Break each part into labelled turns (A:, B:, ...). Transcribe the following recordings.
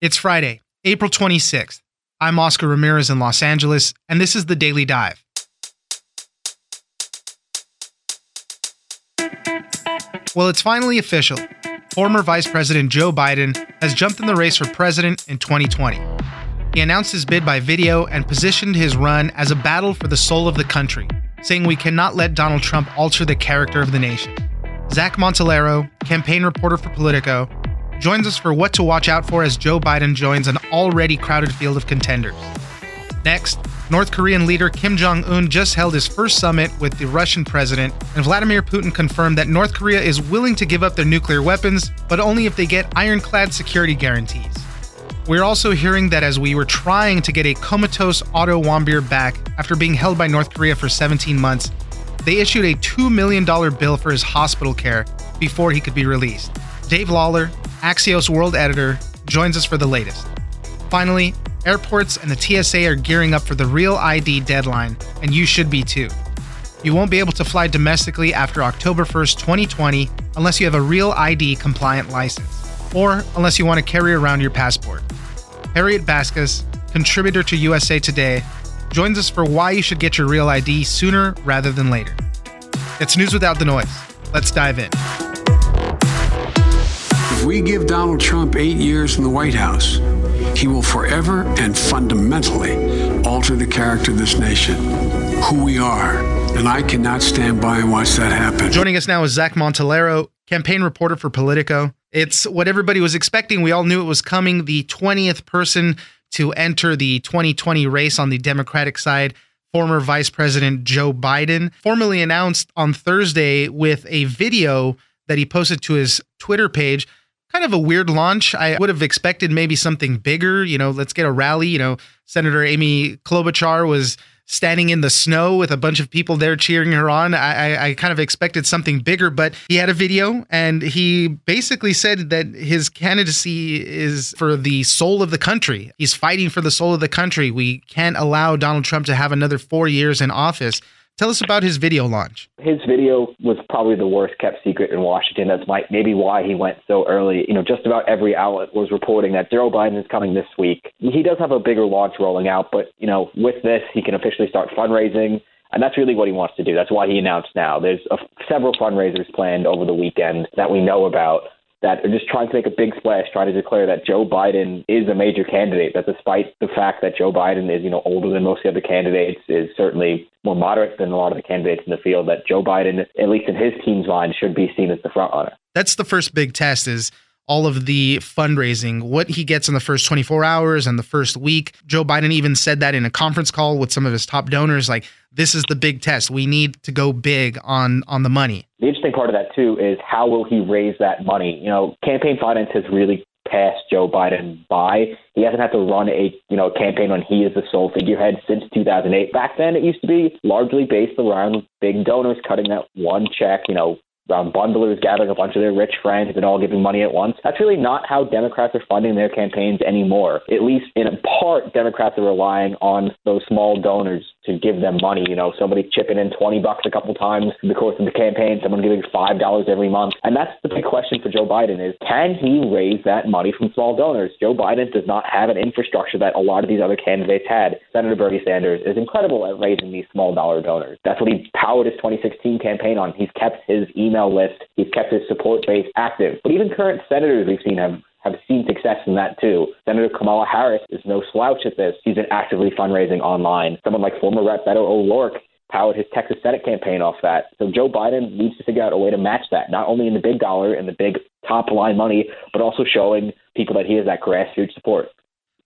A: It's Friday, April 26th. I'm Oscar Ramirez in Los Angeles, and this is the Daily Dive. Well, it's finally official. Former Vice President Joe Biden has jumped in the race for president in 2020. He announced his bid by video and positioned his run as a battle for the soul of the country, saying we cannot let Donald Trump alter the character of the nation. Zach Montellaro, campaign reporter for Politico, joins us for what to watch out for as Joe Biden joins an already crowded field of contenders. Next, North Korean leader Kim Jong un just held his first summit with the Russian president, and Vladimir Putin confirmed that North Korea is willing to give up their nuclear weapons, but only if they get ironclad security guarantees. We're also hearing that as we were trying to get a comatose Otto Warmbier back after being held by North Korea for 17 months, they issued a $2 million bill for his hospital care before he could be released. Dave Lawler, Axios World Editor, joins us for the latest. Finally, airports and the TSA are gearing up for the Real ID deadline, and you should be too. You won't be able to fly domestically after October 1st, 2020, unless you have a Real ID compliant license, or unless you want to carry around your passport. Harriet Baskas, contributor to USA Today, joins us for why you should get your Real ID sooner rather than later. It's news without the noise. Let's dive in.
B: If we give Donald Trump eight years in the White House, he will forever and fundamentally alter the character of this nation, who we are. And I cannot stand by and watch that happen.
A: Joining us now is Zach Montellaro, campaign reporter for Politico. It's what everybody was expecting. We all knew it was coming. The 20th person to enter the 2020 race on the Democratic side, former Vice President Joe Biden, formally announced on Thursday with a video that he posted to his Twitter page kind of a weird launch. I would have expected maybe something bigger. You know, let's get a rally. You know, Senator Amy Klobuchar was standing in the snow with a bunch of people there cheering her on. I, I, I, kind of expected something bigger, but he had a video and he basically said that his candidacy is for the soul of the country. He's fighting for the soul of the country. We can't allow Donald Trump to have another four years in office. Tell us about his video launch.
C: His video was probably the worst kept secret in Washington. That's my, maybe why he went so early. You know, just about every outlet was reporting that Joe Biden is coming this week. He does have a bigger launch rolling out, but, you know, with this, he can officially start fundraising. And that's really what he wants to do. That's why he announced now. There's a, several fundraisers planned over the weekend that we know about that are just trying to make a big splash, trying to declare that Joe Biden is a major candidate. That despite the fact that Joe Biden is, you know, older than most of the other candidates, is certainly more moderate than a lot of the candidates in the field. That Joe Biden, at least in his team's mind, should be seen as the front runner.
A: That's the first big test. Is all of the fundraising, what he gets in the first 24 hours and the first week. Joe Biden even said that in a conference call with some of his top donors like this is the big test. We need to go big on on the money.
C: The interesting part of that too is how will he raise that money? You know, campaign finance has really passed Joe Biden by. He hasn't had to run a you know campaign when he is the sole figurehead since 2008. Back then, it used to be largely based around big donors cutting that one check. You know, around bundlers gathering a bunch of their rich friends and all giving money at once. That's really not how Democrats are funding their campaigns anymore. At least in part, Democrats are relying on those small donors to give them money. You know, somebody chipping in 20 bucks a couple times in the course of the campaign, someone giving $5 every month. And that's the big question for Joe Biden is can he raise that money from small donors? Joe Biden does not have an infrastructure that a lot of these other candidates had. Senator Bernie Sanders is incredible at raising these small dollar donors. That's what he powered his 2016 campaign on. He's kept his email list. He's kept his support base active. But even current senators we've seen have have seen success in that too. Senator Kamala Harris is no slouch at this. She's been actively fundraising online. Someone like former Rep. Beto O'Rourke powered his Texas Senate campaign off that. So Joe Biden needs to figure out a way to match that, not only in the big dollar and the big top line money, but also showing people that he has that grassroots support.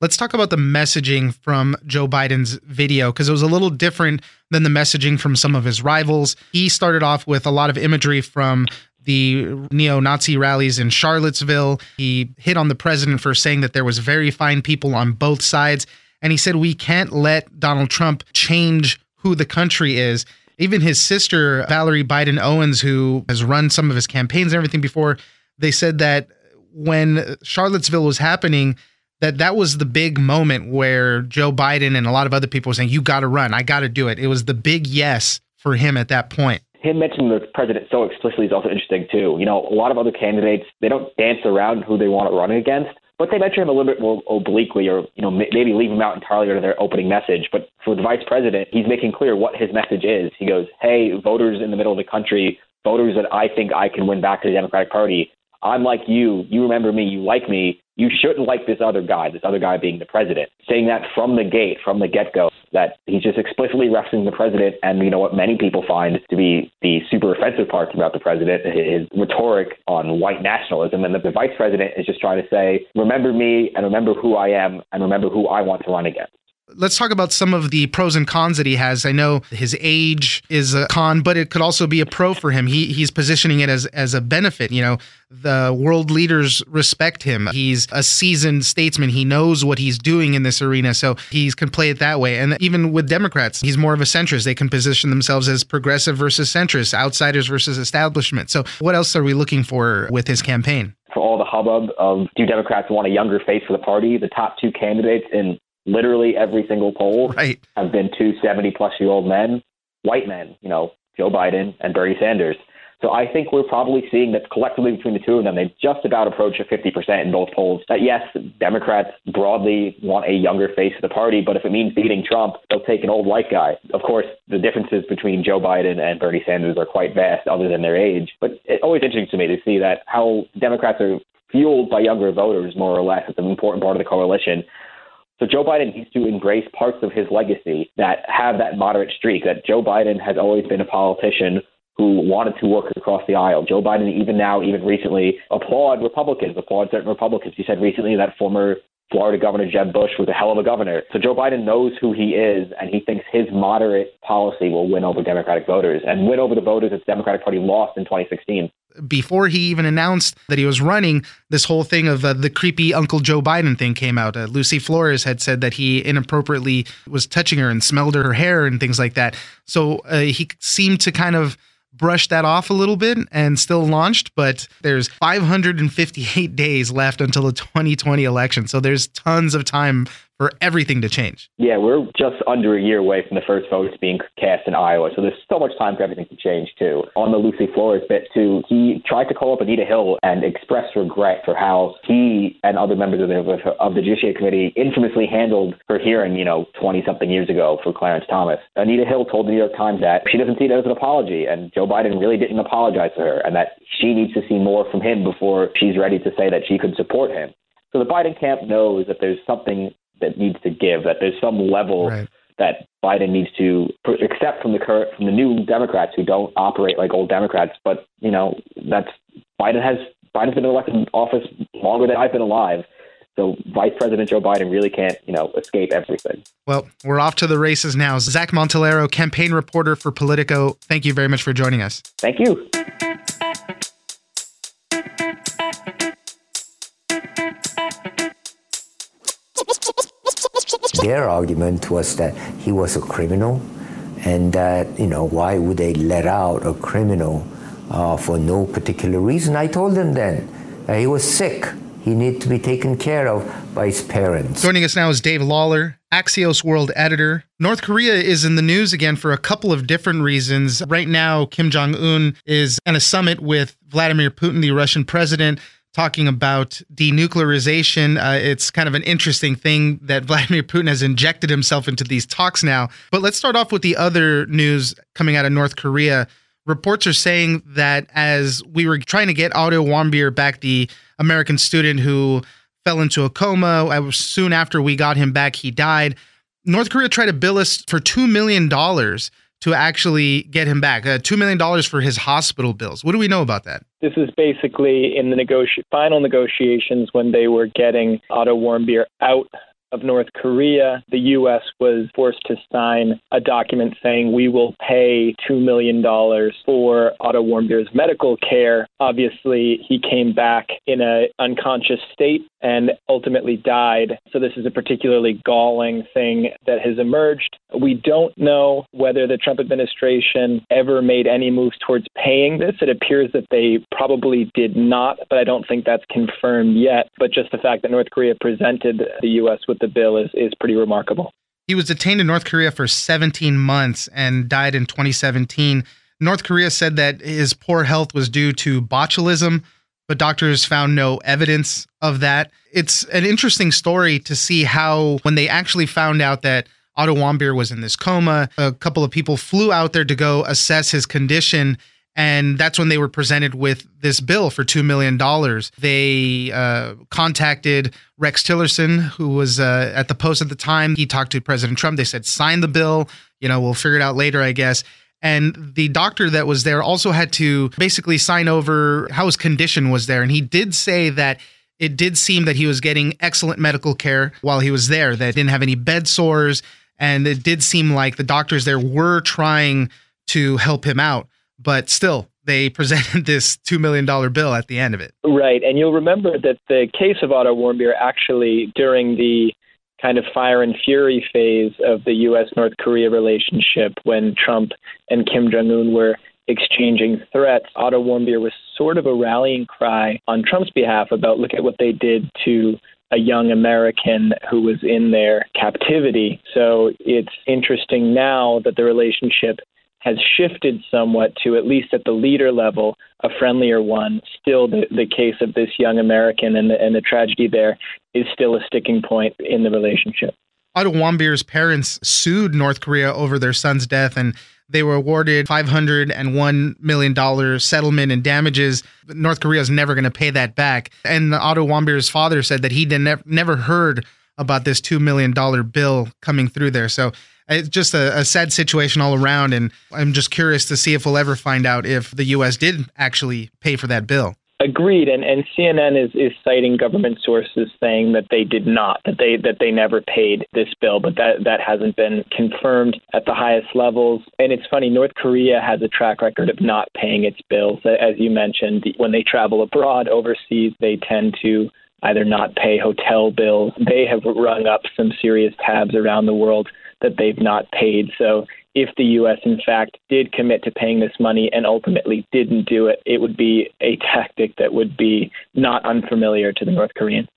A: Let's talk about the messaging from Joe Biden's video because it was a little different than the messaging from some of his rivals. He started off with a lot of imagery from the neo-Nazi rallies in Charlottesville. He hit on the president for saying that there was very fine people on both sides and he said we can't let Donald Trump change who the country is. Even his sister Valerie Biden Owens who has run some of his campaigns and everything before, they said that when Charlottesville was happening, that that was the big moment where Joe Biden and a lot of other people were saying, "You got to run. I got to do it." It was the big yes for him at that point.
C: Him mentioning the president so explicitly is also interesting too. You know, a lot of other candidates they don't dance around who they want to run against. but they mention him a little bit more obliquely, or you know maybe leave him out entirely out their opening message. But for the vice president, he's making clear what his message is. He goes, "Hey, voters in the middle of the country, voters that I think I can win back to the Democratic Party. I'm like you. You remember me. You like me. You shouldn't like this other guy, this other guy being the president. Saying that from the gate, from the get go, that he's just explicitly referencing the president and, you know, what many people find to be the super offensive parts about the president, his rhetoric on white nationalism. And that the vice president is just trying to say, remember me and remember who I am and remember who I want to run against.
A: Let's talk about some of the pros and cons that he has. I know his age is a con, but it could also be a pro for him. He he's positioning it as as a benefit. You know, the world leaders respect him. He's a seasoned statesman. He knows what he's doing in this arena, so he can play it that way. And even with Democrats, he's more of a centrist. They can position themselves as progressive versus centrist, outsiders versus establishment. So, what else are we looking for with his campaign?
C: for all the hubbub of do Democrats want a younger face for the party? The top two candidates in literally every single poll
A: right.
C: have been two 70 plus year old men, white men, you know, Joe Biden and Bernie Sanders. So I think we're probably seeing that collectively between the two of them, they just about approach a 50% in both polls. That yes, Democrats broadly want a younger face of the party, but if it means beating Trump, they'll take an old white guy. Of course, the differences between Joe Biden and Bernie Sanders are quite vast, other than their age. But it's always interesting to me to see that how Democrats are fueled by younger voters, more or less. It's an important part of the coalition. So Joe Biden needs to embrace parts of his legacy that have that moderate streak. That Joe Biden has always been a politician who wanted to work across the aisle. Joe Biden, even now, even recently, applaud Republicans, applaud certain Republicans. He said recently that former Florida Governor Jeb Bush was a hell of a governor. So Joe Biden knows who he is, and he thinks his moderate policy will win over Democratic voters and win over the voters that the Democratic Party lost in 2016
A: before he even announced that he was running, this whole thing of uh, the creepy Uncle Joe Biden thing came out. Uh, Lucy Flores had said that he inappropriately was touching her and smelled her hair and things like that. So uh, he seemed to kind of brush that off a little bit and still launched, but there's 558 days left until the 2020 election. So there's tons of time for everything to change.
C: Yeah, we're just under a year away from the first votes being cast in Iowa, so there's so much time for everything to change too. On the Lucy Flores bit too, he tried to call up Anita Hill and express regret for how he and other members of the of the Judiciary Committee infamously handled her hearing, you know, 20 something years ago for Clarence Thomas. Anita Hill told the New York Times that she doesn't see it as an apology, and Joe Biden really didn't apologize to her, and that she needs to see more from him before she's ready to say that she could support him. So the Biden camp knows that there's something that needs to give. That there's some level right. that Biden needs to accept from the current from the new Democrats who don't operate like old Democrats. But you know that's Biden has Biden's been elected in office longer than I've been alive. So Vice President Joe Biden really can't, you know, escape everything.
A: Well, we're off to the races now. Zach Montellaro, campaign reporter for Politico. Thank you very much for joining us.
C: Thank you.
D: Their argument was that he was a criminal, and that, you know, why would they let out a criminal uh, for no particular reason? I told them then he was sick. He needed to be taken care of by his parents.
A: Joining us now is Dave Lawler, Axios World editor. North Korea is in the news again for a couple of different reasons. Right now, Kim Jong un is at a summit with Vladimir Putin, the Russian president talking about denuclearization. Uh, it's kind of an interesting thing that Vladimir Putin has injected himself into these talks now. But let's start off with the other news coming out of North Korea. Reports are saying that as we were trying to get Otto Warmbier back, the American student who fell into a coma, soon after we got him back, he died. North Korea tried to bill us for $2 million to actually get him back. Uh, $2 million for his hospital bills. What do we know about that?
E: This is basically in the negoti- final negotiations when they were getting Otto Warmbier out of North Korea, the U.S. was forced to sign a document saying we will pay $2 million for Otto Warmbier's medical care. Obviously, he came back in an unconscious state and ultimately died. So, this is a particularly galling thing that has emerged. We don't know whether the Trump administration ever made any moves towards paying this. It appears that they probably did not, but I don't think that's confirmed yet. But just the fact that North Korea presented the U.S. with the bill is, is pretty remarkable.
A: He was detained in North Korea for 17 months and died in 2017. North Korea said that his poor health was due to botulism, but doctors found no evidence of that. It's an interesting story to see how, when they actually found out that Otto Warmbier was in this coma, a couple of people flew out there to go assess his condition. And that's when they were presented with this bill for $2 million. They uh, contacted Rex Tillerson, who was uh, at the Post at the time. He talked to President Trump. They said, sign the bill. You know, we'll figure it out later, I guess. And the doctor that was there also had to basically sign over how his condition was there. And he did say that it did seem that he was getting excellent medical care while he was there, that didn't have any bed sores. And it did seem like the doctors there were trying to help him out. But still, they presented this $2 million bill at the end of it.
E: Right. And you'll remember that the case of Otto Warmbier actually, during the kind of fire and fury phase of the U.S. North Korea relationship when Trump and Kim Jong un were exchanging threats, Otto Warmbier was sort of a rallying cry on Trump's behalf about look at what they did to a young American who was in their captivity. So it's interesting now that the relationship has shifted somewhat to, at least at the leader level, a friendlier one. Still, the, the case of this young American and the, and the tragedy there is still a sticking point in the relationship.
A: Otto Warmbier's parents sued North Korea over their son's death, and they were awarded $501 million settlement and damages. North Korea is never going to pay that back. And Otto Warmbier's father said that he ne- never heard about this $2 million bill coming through there. So it's just a, a, sad situation all around. And I'm just curious to see if we'll ever find out if the U.S. did actually pay for that bill.
E: Agreed, and, and CNN is, is citing government sources saying that they did not, that they that they never paid this bill, but that that hasn't been confirmed at the highest levels. And it's funny, North Korea has a track record of not paying its bills. As you mentioned, when they travel abroad overseas, they tend to either not pay hotel bills. They have rung up some serious tabs around the world that they've not paid. So if the U.S. in fact did commit to paying this money and ultimately didn't do it, it would be a tactic that would be not unfamiliar to the North Koreans.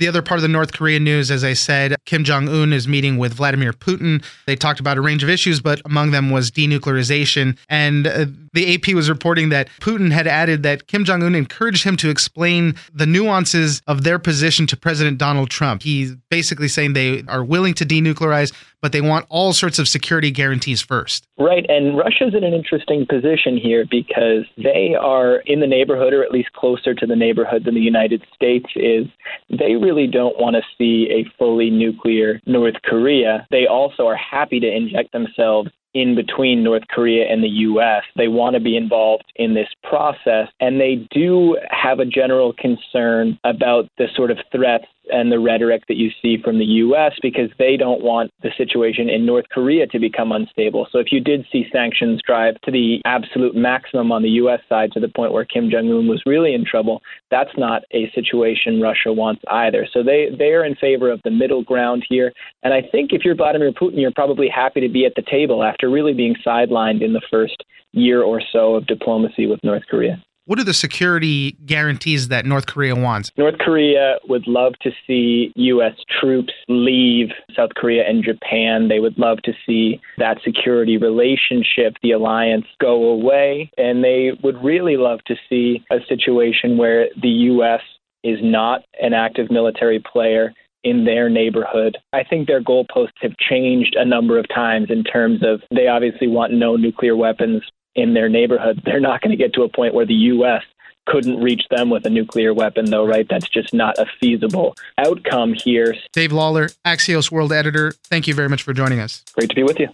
A: The other part of the North Korean news, as I said, Kim Jong un is meeting with Vladimir Putin. They talked about a range of issues, but among them was denuclearization. And uh, the AP was reporting that Putin had added that Kim Jong un encouraged him to explain the nuances of their position to President Donald Trump. He's basically saying they are willing to denuclearize, but they want all sorts of security guarantees first.
E: Right. And Russia's in an interesting position here because they are in the neighborhood, or at least closer to the neighborhood than the United States is. They really don't want to see a fully nuclear North Korea. They also are happy to inject themselves in between North Korea and the U.S. They want to be involved in this process, and they do have a general concern about the sort of threats and the rhetoric that you see from the U.S. because they don't want the situation in North Korea to become unstable. So if you did see sanctions drive to the absolute maximum on the U.S. side to the point where Kim Jong Un was really in trouble, that's not a situation Russia wants either. So they they are in favor of the middle ground here. And I think if you're Vladimir Putin, you're probably happy to be at the table after really being sidelined in the first year or so of diplomacy with North Korea.
A: What are the security guarantees that North Korea wants?
E: North Korea would love to see U.S. troops leave South Korea and Japan. They would love to see that security relationship, the alliance, go away. And they would really love to see a situation where the U.S. is not an active military player in their neighborhood. I think their goalposts have changed a number of times in terms of they obviously want no nuclear weapons in their neighborhood. They're not going to get to a point where the U.S. couldn't reach them with a nuclear weapon, though, right? That's just not a feasible outcome here.
A: Dave Lawler, Axios World Editor, thank you very much for joining us.
E: Great to be with you.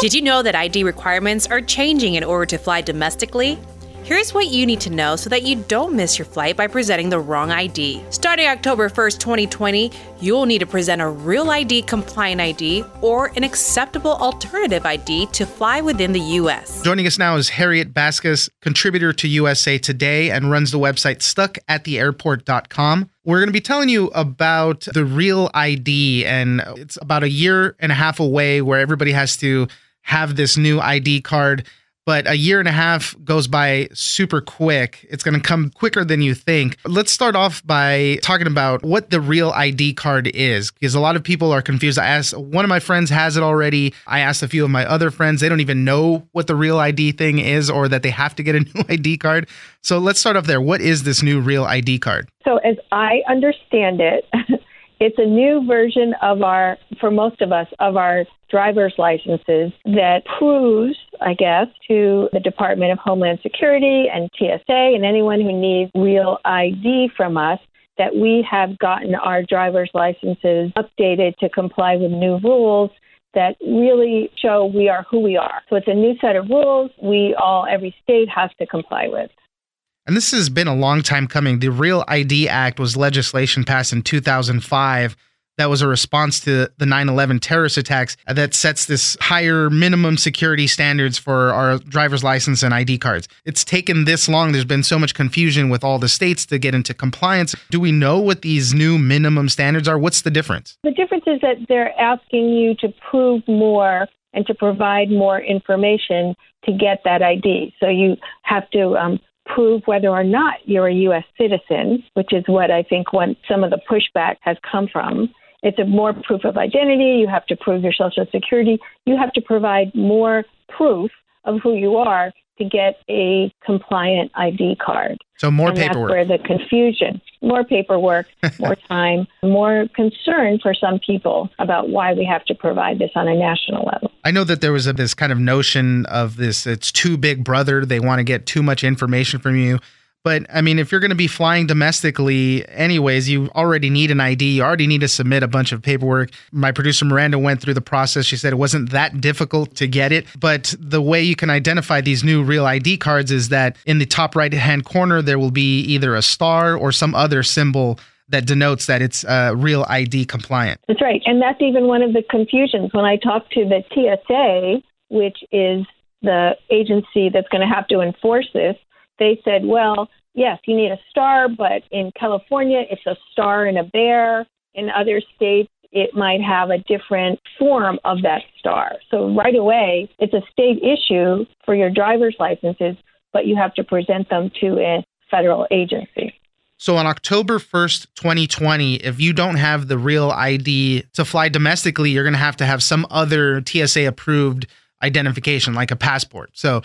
F: Did you know that ID requirements are changing in order to fly domestically? Here's what you need to know so that you don't miss your flight by presenting the wrong ID. Starting October 1st, 2020, you'll need to present a real ID compliant ID or an acceptable alternative ID to fly within the U.S.
A: Joining us now is Harriet Baskas, contributor to USA Today and runs the website stuckattheairport.com. We're going to be telling you about the real ID, and it's about a year and a half away where everybody has to have this new ID card but a year and a half goes by super quick. It's going to come quicker than you think. Let's start off by talking about what the real ID card is, because a lot of people are confused. I asked one of my friends has it already. I asked a few of my other friends. They don't even know what the real ID thing is or that they have to get a new ID card. So let's start off there. What is this new real ID card?
G: So, as I understand it, it's a new version of our, for most of us, of our driver's licenses that proves, I guess, to the Department of Homeland Security and TSA and anyone who needs real ID from us that we have gotten our driver's licenses updated to comply with new rules that really show we are who we are. So it's a new set of rules we all, every state has to comply with.
A: And this has been a long time coming. The Real ID Act was legislation passed in 2005 that was a response to the 9/11 terrorist attacks that sets this higher minimum security standards for our driver's license and ID cards. It's taken this long. There's been so much confusion with all the states to get into compliance. Do we know what these new minimum standards are? What's the difference?
G: The difference is that they're asking you to prove more and to provide more information to get that ID. So you have to um, prove whether or not you're a U.S. citizen, which is what I think one, some of the pushback has come from. It's a more proof of identity. You have to prove your social security. You have to provide more proof of who you are to get a compliant ID card.
A: So more
G: and
A: paperwork.
G: That's where the confusion, more paperwork, more time, more concern for some people about why we have to provide this on a national level.
A: I know that there was a, this kind of notion of this it's too big brother. They want to get too much information from you. But I mean, if you're going to be flying domestically, anyways, you already need an ID. You already need to submit a bunch of paperwork. My producer Miranda went through the process. She said it wasn't that difficult to get it. But the way you can identify these new real ID cards is that in the top right hand corner, there will be either a star or some other symbol that denotes that it's uh, real ID compliant.
G: That's right. And that's even one of the confusions. When I talked to the TSA, which is the agency that's going to have to enforce this, they said, well, yes, you need a star, but in California, it's a star and a bear. In other states, it might have a different form of that star. So right away, it's a state issue for your driver's licenses, but you have to present them to a federal agency.
A: So on October 1st, 2020, if you don't have the real ID to fly domestically, you're going to have to have some other TSA approved identification like a passport. So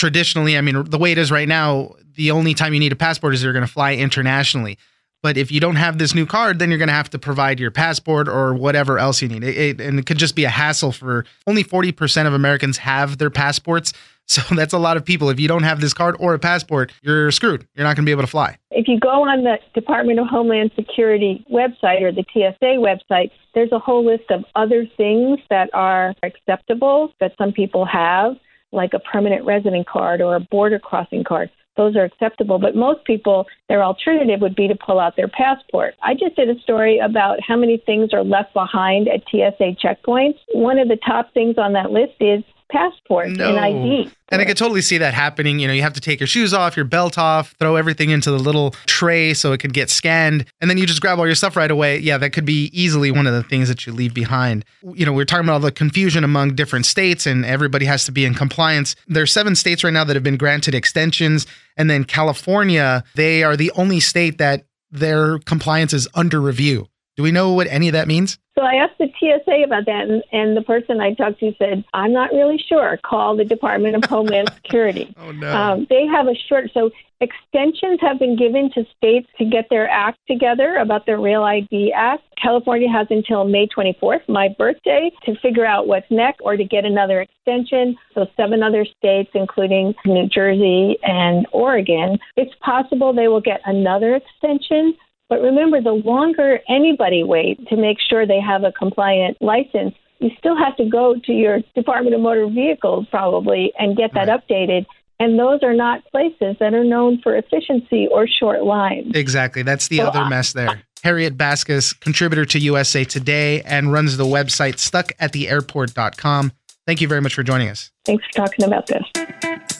A: traditionally, I mean, the way it is right now, the only time you need a passport is you're going to fly internationally. But if you don't have this new card, then you're going to have to provide your passport or whatever else you need. It, it, and it could just be a hassle for only 40% of Americans have their passports. So that's a lot of people. If you don't have this card or a passport, you're screwed. You're not going to be able to fly.
G: If you go on the Department of Homeland Security website or the TSA website, there's a whole list of other things that are acceptable that some people have, like a permanent resident card or a border crossing card those are acceptable. But most people, their alternative would be to pull out their passport. I just did a story about how many things are left behind at TSA checkpoints. One of the top things on that list is passport
A: No.
G: and ID.
A: And I could totally see that happening. You know, you have to take your shoes off, your belt off, throw everything into the little tray so it could get scanned, and then you just grab all your stuff right away. Yeah, that could be easily one of the things that you leave behind. You know, we're talking about all the confusion among different states, and everybody has to be in compliance. There are seven states right now that have been granted extensions, and then California, they are the only state that their compliance is under review. Do we know what any of that means?
G: So I asked the TSA about that, and, and the person I talked to said, I'm not really sure. Call the Department of Homeland Security.
A: Oh, no.
G: Um, they have a short, so extensions have been given to states to get their act together about their Real ID Act. California has until May 24th, my birthday, to figure out what's next or to get another extension. So, seven other states, including New Jersey and Oregon, it's possible they will get another extension. But remember, the longer anybody waits to make sure they have a compliant license, you still have to go to your Department of Motor Vehicles probably and get that updated. And those are not places that are known for efficiency or short lines.
A: Exactly. That's the
G: So,
A: other
G: uh,
A: mess there. Harriet Baskas, contributor to USA Today and runs the website stuckattheairport.com. Thank you very much for joining us.
G: Thanks for talking about this.